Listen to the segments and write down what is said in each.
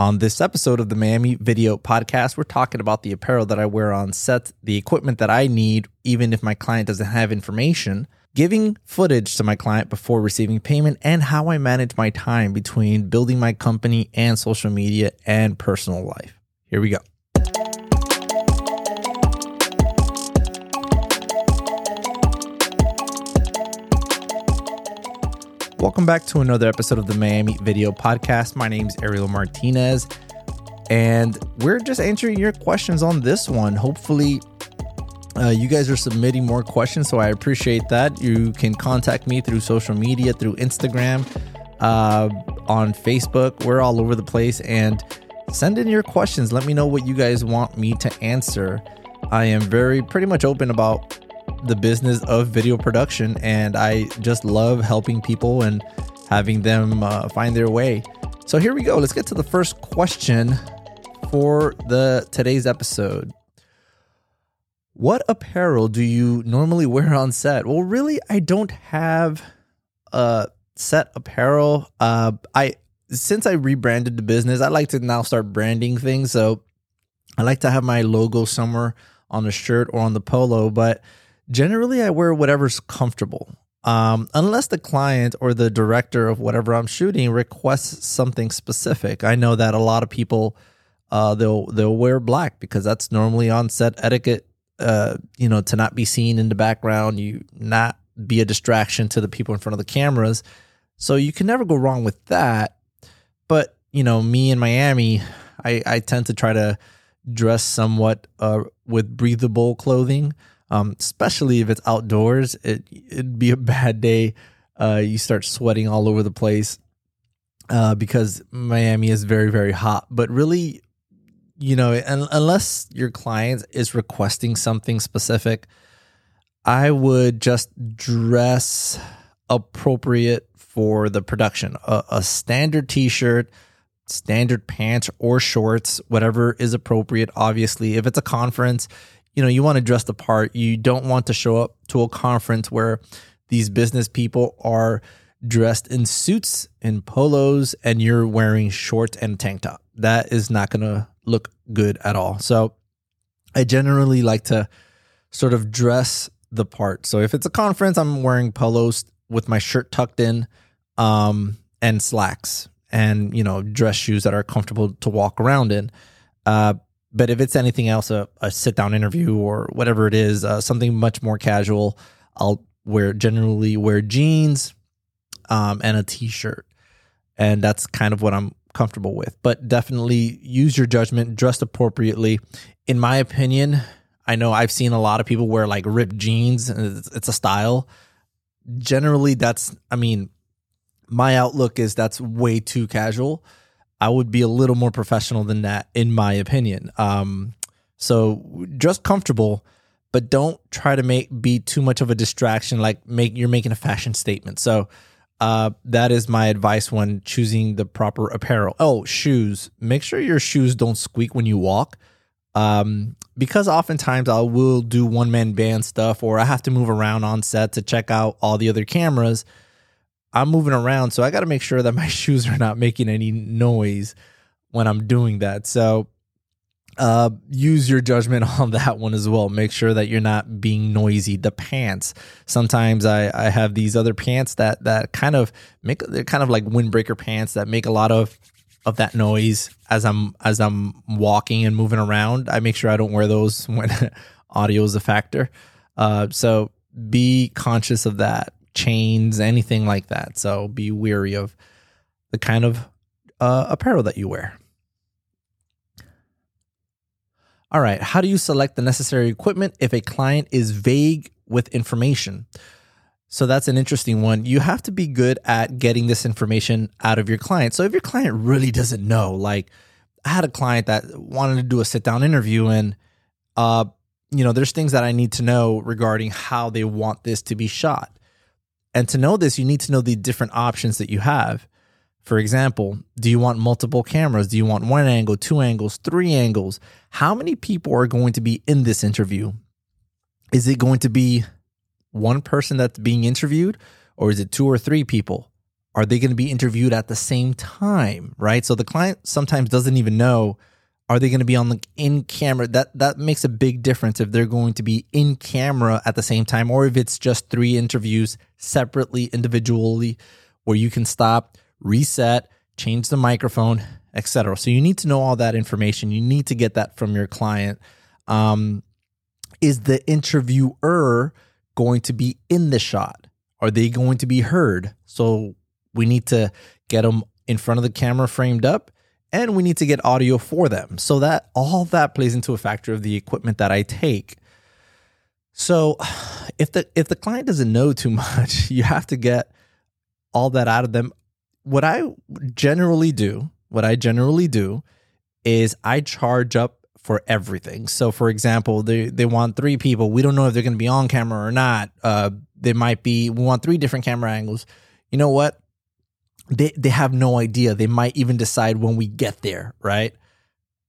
On this episode of the Miami Video Podcast, we're talking about the apparel that I wear on set, the equipment that I need, even if my client doesn't have information, giving footage to my client before receiving payment, and how I manage my time between building my company and social media and personal life. Here we go. Welcome back to another episode of the Miami Video Podcast. My name is Ariel Martinez, and we're just answering your questions on this one. Hopefully, uh, you guys are submitting more questions, so I appreciate that. You can contact me through social media, through Instagram, uh, on Facebook. We're all over the place, and send in your questions. Let me know what you guys want me to answer. I am very pretty much open about the business of video production, and I just love helping people and having them uh, find their way. So here we go. Let's get to the first question for the today's episode. What apparel do you normally wear on set? Well, really, I don't have a set apparel. Uh, I since I rebranded the business, I like to now start branding things. So I like to have my logo somewhere on the shirt or on the polo, but generally I wear whatever's comfortable. Um, unless the client or the director of whatever I'm shooting requests something specific. I know that a lot of people uh, they'll they'll wear black because that's normally on set etiquette. Uh, you know, to not be seen in the background, you not be a distraction to the people in front of the cameras. So you can never go wrong with that. But you know, me in Miami, I, I tend to try to dress somewhat uh, with breathable clothing um, especially if it's outdoors. It it'd be a bad day. Uh, you start sweating all over the place uh, because Miami is very very hot. But really, you know, un- unless your client is requesting something specific, I would just dress appropriate for the production. A, a standard T-shirt standard pants or shorts, whatever is appropriate. Obviously, if it's a conference, you know, you want to dress the part. You don't want to show up to a conference where these business people are dressed in suits and polos and you're wearing shorts and tank top. That is not going to look good at all. So I generally like to sort of dress the part. So if it's a conference, I'm wearing polos with my shirt tucked in um, and slacks and, you know, dress shoes that are comfortable to walk around in. Uh, but if it's anything else, a, a sit down interview or whatever it is, uh, something much more casual, I'll wear generally wear jeans um, and a t shirt. And that's kind of what I'm comfortable with. But definitely use your judgment, dress appropriately. In my opinion, I know I've seen a lot of people wear like ripped jeans, it's, it's a style. Generally, that's, I mean, my outlook is that's way too casual. I would be a little more professional than that, in my opinion. Um, so just comfortable, but don't try to make be too much of a distraction. Like make you're making a fashion statement. So uh, that is my advice when choosing the proper apparel. Oh, shoes. Make sure your shoes don't squeak when you walk. Um, because oftentimes I will do one man band stuff or I have to move around on set to check out all the other cameras. I'm moving around, so I got to make sure that my shoes are not making any noise when I'm doing that. So uh, use your judgment on that one as well. Make sure that you're not being noisy. The pants. Sometimes I, I have these other pants that that kind of make they're kind of like windbreaker pants that make a lot of of that noise as I'm as I'm walking and moving around. I make sure I don't wear those when audio is a factor. Uh, so be conscious of that chains, anything like that. So be weary of the kind of uh, apparel that you wear. All right, how do you select the necessary equipment if a client is vague with information? So that's an interesting one. You have to be good at getting this information out of your client. So if your client really doesn't know, like I had a client that wanted to do a sit down interview and uh you know, there's things that I need to know regarding how they want this to be shot. And to know this, you need to know the different options that you have. For example, do you want multiple cameras? Do you want one angle, two angles, three angles? How many people are going to be in this interview? Is it going to be one person that's being interviewed, or is it two or three people? Are they going to be interviewed at the same time? Right. So the client sometimes doesn't even know. Are they going to be on the in camera? That that makes a big difference if they're going to be in camera at the same time, or if it's just three interviews separately, individually, where you can stop, reset, change the microphone, etc. So you need to know all that information. You need to get that from your client. Um, is the interviewer going to be in the shot? Are they going to be heard? So we need to get them in front of the camera framed up and we need to get audio for them. So that all that plays into a factor of the equipment that I take. So if the if the client doesn't know too much, you have to get all that out of them. What I generally do, what I generally do is I charge up for everything. So for example, they they want three people. We don't know if they're going to be on camera or not. Uh they might be we want three different camera angles. You know what? They they have no idea. They might even decide when we get there, right?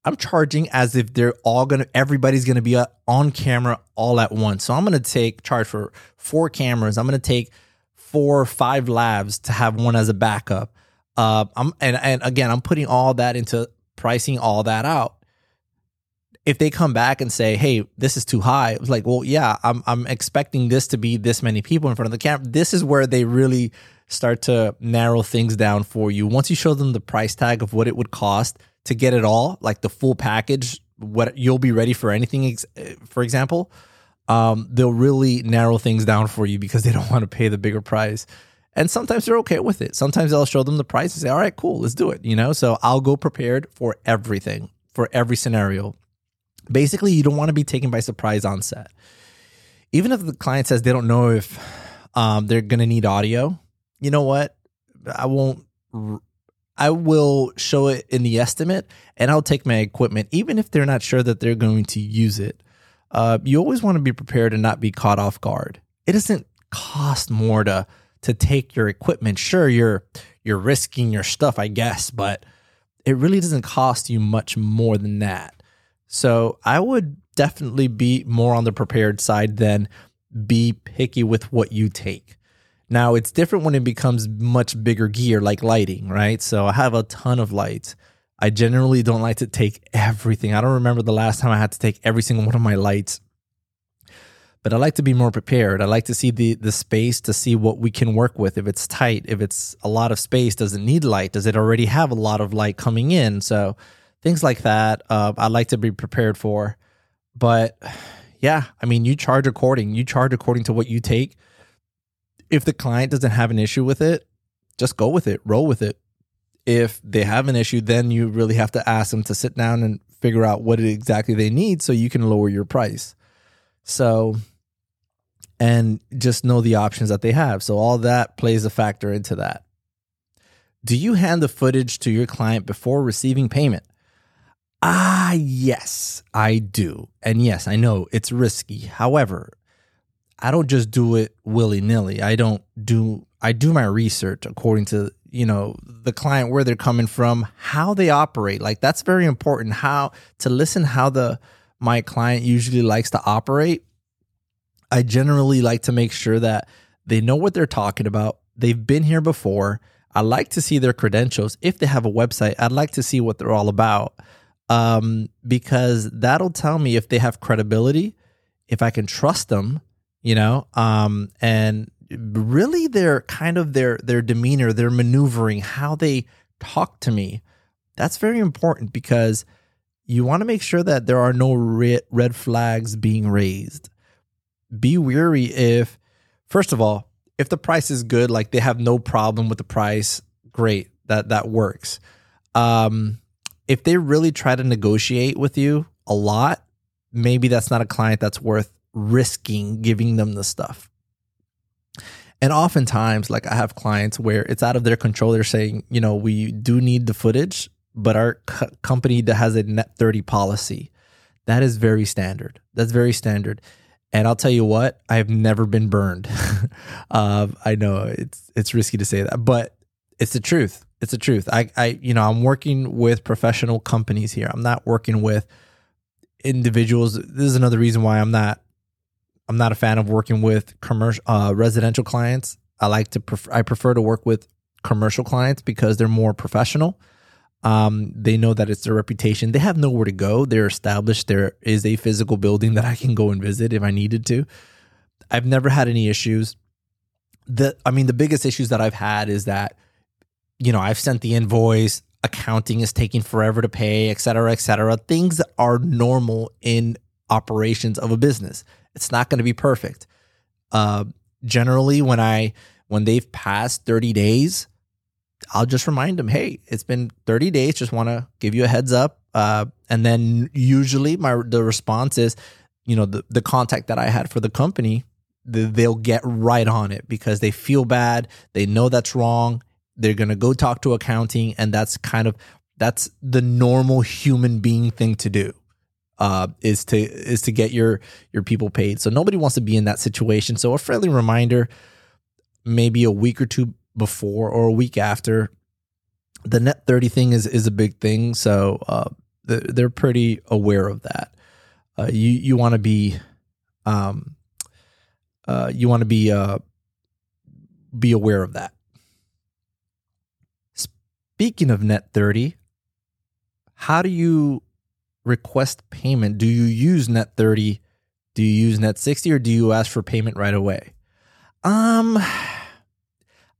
I'm charging as if they're all gonna everybody's gonna be uh, on camera all at once. So I'm gonna take charge for four cameras. I'm gonna take four or five lavs to have one as a backup. Uh, I'm and and again, I'm putting all that into pricing all that out. If they come back and say, "Hey, this is too high," it's like, "Well, yeah, I'm I'm expecting this to be this many people in front of the camera." This is where they really start to narrow things down for you. Once you show them the price tag of what it would cost to get it all, like the full package, what you'll be ready for anything, for example, um, they'll really narrow things down for you because they don't want to pay the bigger price. And sometimes they're okay with it. Sometimes I'll show them the price and say, all right, cool, let's do it. You know, so I'll go prepared for everything, for every scenario. Basically, you don't want to be taken by surprise on set. Even if the client says they don't know if um, they're going to need audio, you know what? I won't. I will show it in the estimate and I'll take my equipment, even if they're not sure that they're going to use it. Uh, you always want to be prepared and not be caught off guard. It doesn't cost more to to take your equipment. Sure, you're you're risking your stuff, I guess, but it really doesn't cost you much more than that. So I would definitely be more on the prepared side than be picky with what you take. Now it's different when it becomes much bigger gear like lighting, right? So I have a ton of lights. I generally don't like to take everything. I don't remember the last time I had to take every single one of my lights. But I like to be more prepared. I like to see the the space to see what we can work with. If it's tight, if it's a lot of space, does it need light? Does it already have a lot of light coming in? So things like that, uh, I like to be prepared for. But yeah, I mean, you charge according. You charge according to what you take if the client doesn't have an issue with it, just go with it, roll with it. If they have an issue, then you really have to ask them to sit down and figure out what exactly they need so you can lower your price. So, and just know the options that they have. So, all that plays a factor into that. Do you hand the footage to your client before receiving payment? Ah, yes, I do. And yes, I know it's risky. However, I don't just do it willy nilly. I don't do I do my research according to you know the client where they're coming from, how they operate. Like that's very important. How to listen how the my client usually likes to operate. I generally like to make sure that they know what they're talking about. They've been here before. I like to see their credentials. If they have a website, I'd like to see what they're all about um, because that'll tell me if they have credibility, if I can trust them, you know? Um and really their kind of their their demeanor their maneuvering how they talk to me that's very important because you want to make sure that there are no red flags being raised. Be weary if first of all if the price is good like they have no problem with the price great that that works. Um if they really try to negotiate with you a lot maybe that's not a client that's worth risking giving them the stuff. And oftentimes, like I have clients where it's out of their control. They're saying, you know, we do need the footage, but our co- company that has a net 30 policy. That is very standard. That's very standard. And I'll tell you what, I have never been burned. uh, I know it's it's risky to say that, but it's the truth. It's the truth. I, I, you know, I'm working with professional companies here. I'm not working with individuals. This is another reason why I'm not I'm not a fan of working with commercial uh, residential clients. I like to prefer I prefer to work with commercial clients because they're more professional. Um, they know that it's their reputation. They have nowhere to go. They're established. There is a physical building that I can go and visit if I needed to. I've never had any issues. The I mean, the biggest issues that I've had is that, you know, I've sent the invoice, accounting is taking forever to pay, et cetera, et cetera. Things that are normal in operations of a business. It's not going to be perfect. Uh, generally, when I when they've passed 30 days, I'll just remind them, hey, it's been 30 days. Just want to give you a heads up. Uh, and then usually my the response is, you know, the, the contact that I had for the company, the, they'll get right on it because they feel bad. They know that's wrong. They're gonna go talk to accounting, and that's kind of that's the normal human being thing to do. Uh, is to is to get your your people paid. So nobody wants to be in that situation. So a friendly reminder, maybe a week or two before or a week after. The net thirty thing is is a big thing. So uh, they're pretty aware of that. Uh, you you want to be, um, uh, you want to be uh, be aware of that. Speaking of net thirty, how do you request payment? Do you use net thirty? Do you use net sixty, or do you ask for payment right away? Um,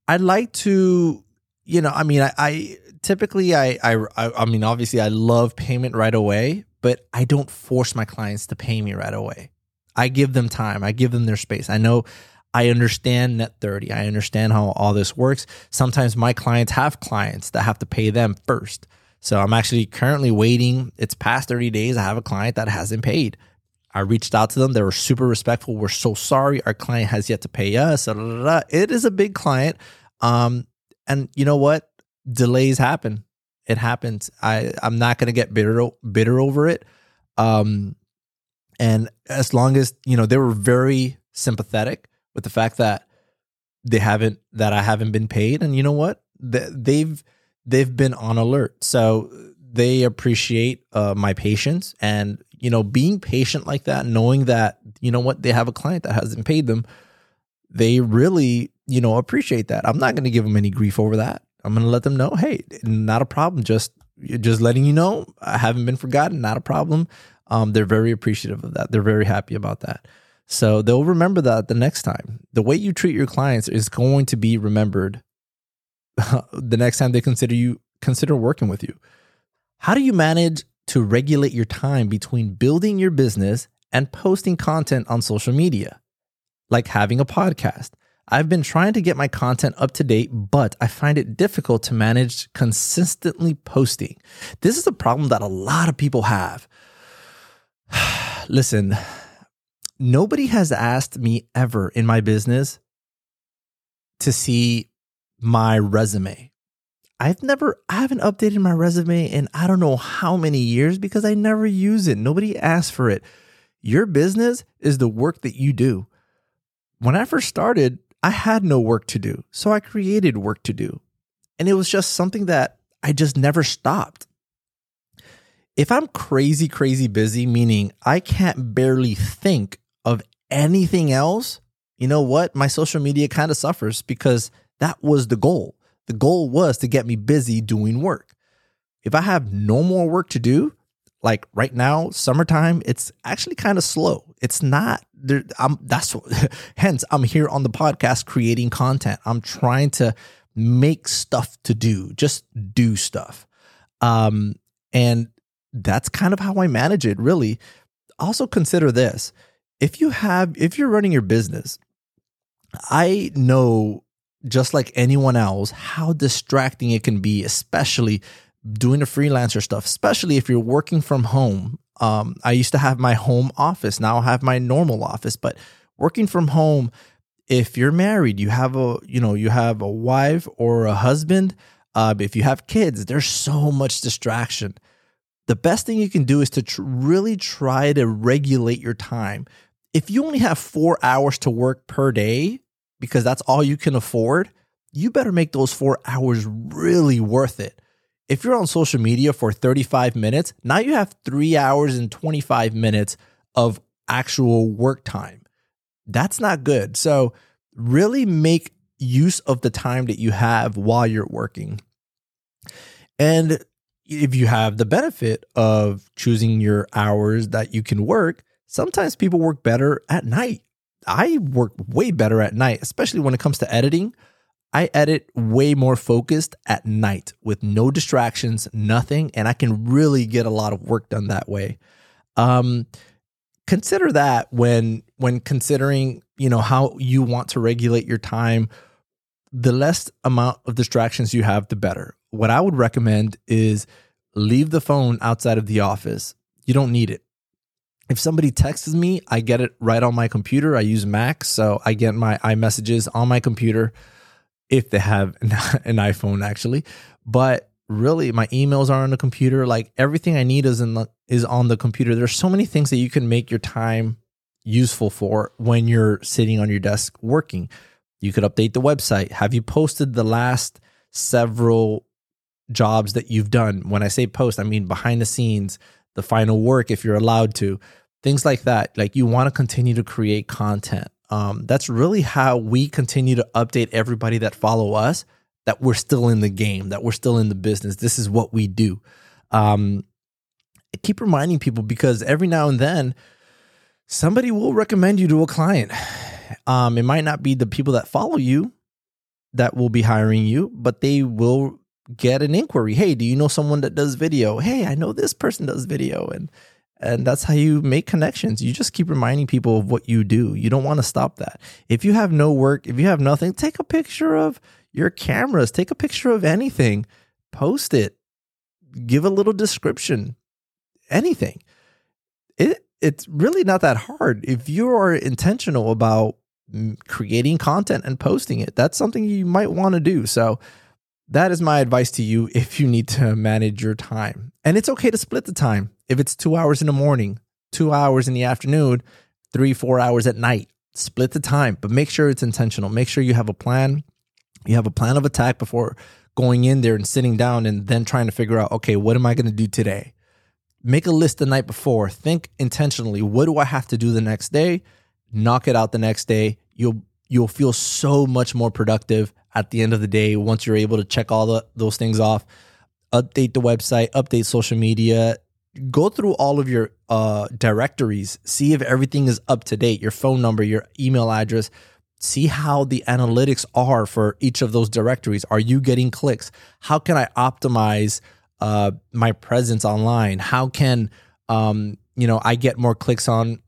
I'd like to, you know, I mean, I, I typically I, I I mean, obviously, I love payment right away, but I don't force my clients to pay me right away. I give them time. I give them their space. I know I understand net 30. I understand how all this works. Sometimes my clients have clients that have to pay them first. So I'm actually currently waiting. It's past 30 days. I have a client that hasn't paid. I reached out to them. They were super respectful. We're so sorry. Our client has yet to pay us. It is a big client. Um, and you know what? Delays happen. It happens. I, I'm not going to get bitter, bitter over it. Um, and as long as, you know, they were very sympathetic with the fact that they haven't, that I haven't been paid. And you know what? They've, they've been on alert. So they appreciate uh, my patience and you know being patient like that knowing that you know what they have a client that hasn't paid them they really you know appreciate that. I'm not going to give them any grief over that. I'm going to let them know hey not a problem. Just just letting you know i haven't been forgotten. Not a problem. Um, they're very appreciative of that. They're very happy about that. So they'll remember that the next time. The way you treat your clients is going to be remembered the next time they consider you consider working with you how do you manage to regulate your time between building your business and posting content on social media, like having a podcast? I've been trying to get my content up to date, but I find it difficult to manage consistently posting. This is a problem that a lot of people have. Listen, nobody has asked me ever in my business to see my resume. I've never, I haven't updated my resume in I don't know how many years because I never use it. Nobody asks for it. Your business is the work that you do. When I first started, I had no work to do. So I created work to do. And it was just something that I just never stopped. If I'm crazy, crazy busy, meaning I can't barely think of anything else, you know what? My social media kind of suffers because that was the goal. The goal was to get me busy doing work. If I have no more work to do, like right now, summertime, it's actually kind of slow. It's not there. I'm that's hence I'm here on the podcast creating content. I'm trying to make stuff to do, just do stuff. Um, and that's kind of how I manage it, really. Also consider this. If you have if you're running your business, I know just like anyone else, how distracting it can be, especially doing the freelancer stuff, especially if you're working from home. Um, I used to have my home office. Now I have my normal office, but working from home, if you're married, you have a, you know, you have a wife or a husband. Uh, if you have kids, there's so much distraction. The best thing you can do is to tr- really try to regulate your time. If you only have four hours to work per day, because that's all you can afford, you better make those four hours really worth it. If you're on social media for 35 minutes, now you have three hours and 25 minutes of actual work time. That's not good. So, really make use of the time that you have while you're working. And if you have the benefit of choosing your hours that you can work, sometimes people work better at night. I work way better at night, especially when it comes to editing. I edit way more focused at night with no distractions, nothing, and I can really get a lot of work done that way. Um, consider that when when considering you know how you want to regulate your time. The less amount of distractions you have, the better. What I would recommend is leave the phone outside of the office. You don't need it if somebody texts me, I get it right on my computer. I use Mac, so I get my iMessages on my computer if they have an, iPhone actually. But really my emails are on the computer. Like everything I need is in the is on the computer. There's so many things that you can make your time useful for when you're sitting on your desk working. You could update the website. Have you posted the last several jobs that you've done? When I say post, I mean behind the scenes, the final work if you're allowed to things like that. Like you want to continue to create content. Um, that's really how we continue to update everybody that follow us that we're still in the game, that we're still in the business. This is what we do. Um, keep reminding people because every now and then somebody will recommend you to a client. Um, it might not be the people that follow you that will be hiring you, but they will get an inquiry. Hey, do you know someone that does video? Hey, I know this person does video. And and that's how you make connections. You just keep reminding people of what you do. You don't want to stop that. If you have no work, if you have nothing, take a picture of your cameras, take a picture of anything, post it, give a little description, anything. It it's really not that hard. If you are intentional about creating content and posting it, that's something you might want to do. So that is my advice to you if you need to manage your time. And it's okay to split the time. If it's two hours in the morning, two hours in the afternoon, three, four hours at night, split the time, but make sure it's intentional. Make sure you have a plan. You have a plan of attack before going in there and sitting down and then trying to figure out, okay, what am I going to do today? Make a list the night before. Think intentionally. What do I have to do the next day? Knock it out the next day. You'll you'll feel so much more productive at the end of the day once you're able to check all the, those things off update the website update social media go through all of your uh, directories see if everything is up to date your phone number your email address. See how the analytics are for each of those directories. Are you getting clicks? How can i optimize uh, my presence online? How can um, you know i get more clicks on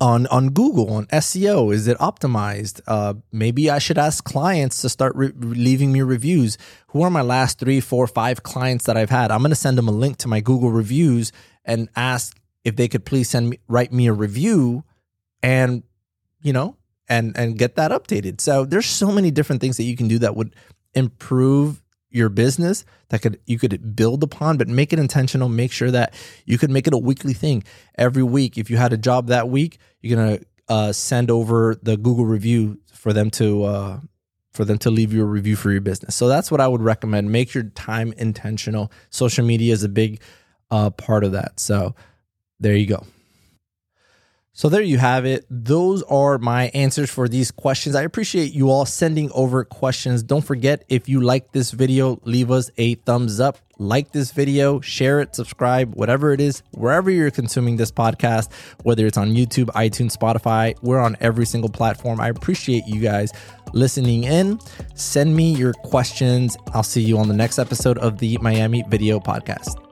on on Google on SEO? Is it optimized? Uh, maybe I should ask clients to start re- leaving me reviews. Who are my last three, four, five clients that I've had? I'm going to send them a link to my Google reviews and ask if they could please send me write me a review, and you know, and and get that updated. So there's so many different things that you can do that would improve your business that could you could build upon but make it intentional. Make sure that you could make it a weekly thing. Every week if you had a job that week you're gonna uh, send over the google review for them to uh, for them to leave you a review for your business. So that's what i would recommend. Make your time intentional. Social media is a big uh, part of that. So there you go so there you have it. Those are my answers for these questions. I appreciate you all sending over questions. Don't forget, if you like this video, leave us a thumbs up, like this video, share it, subscribe, whatever it is, wherever you're consuming this podcast, whether it's on YouTube, iTunes, Spotify, we're on every single platform. I appreciate you guys listening in. Send me your questions. I'll see you on the next episode of the Miami Video Podcast.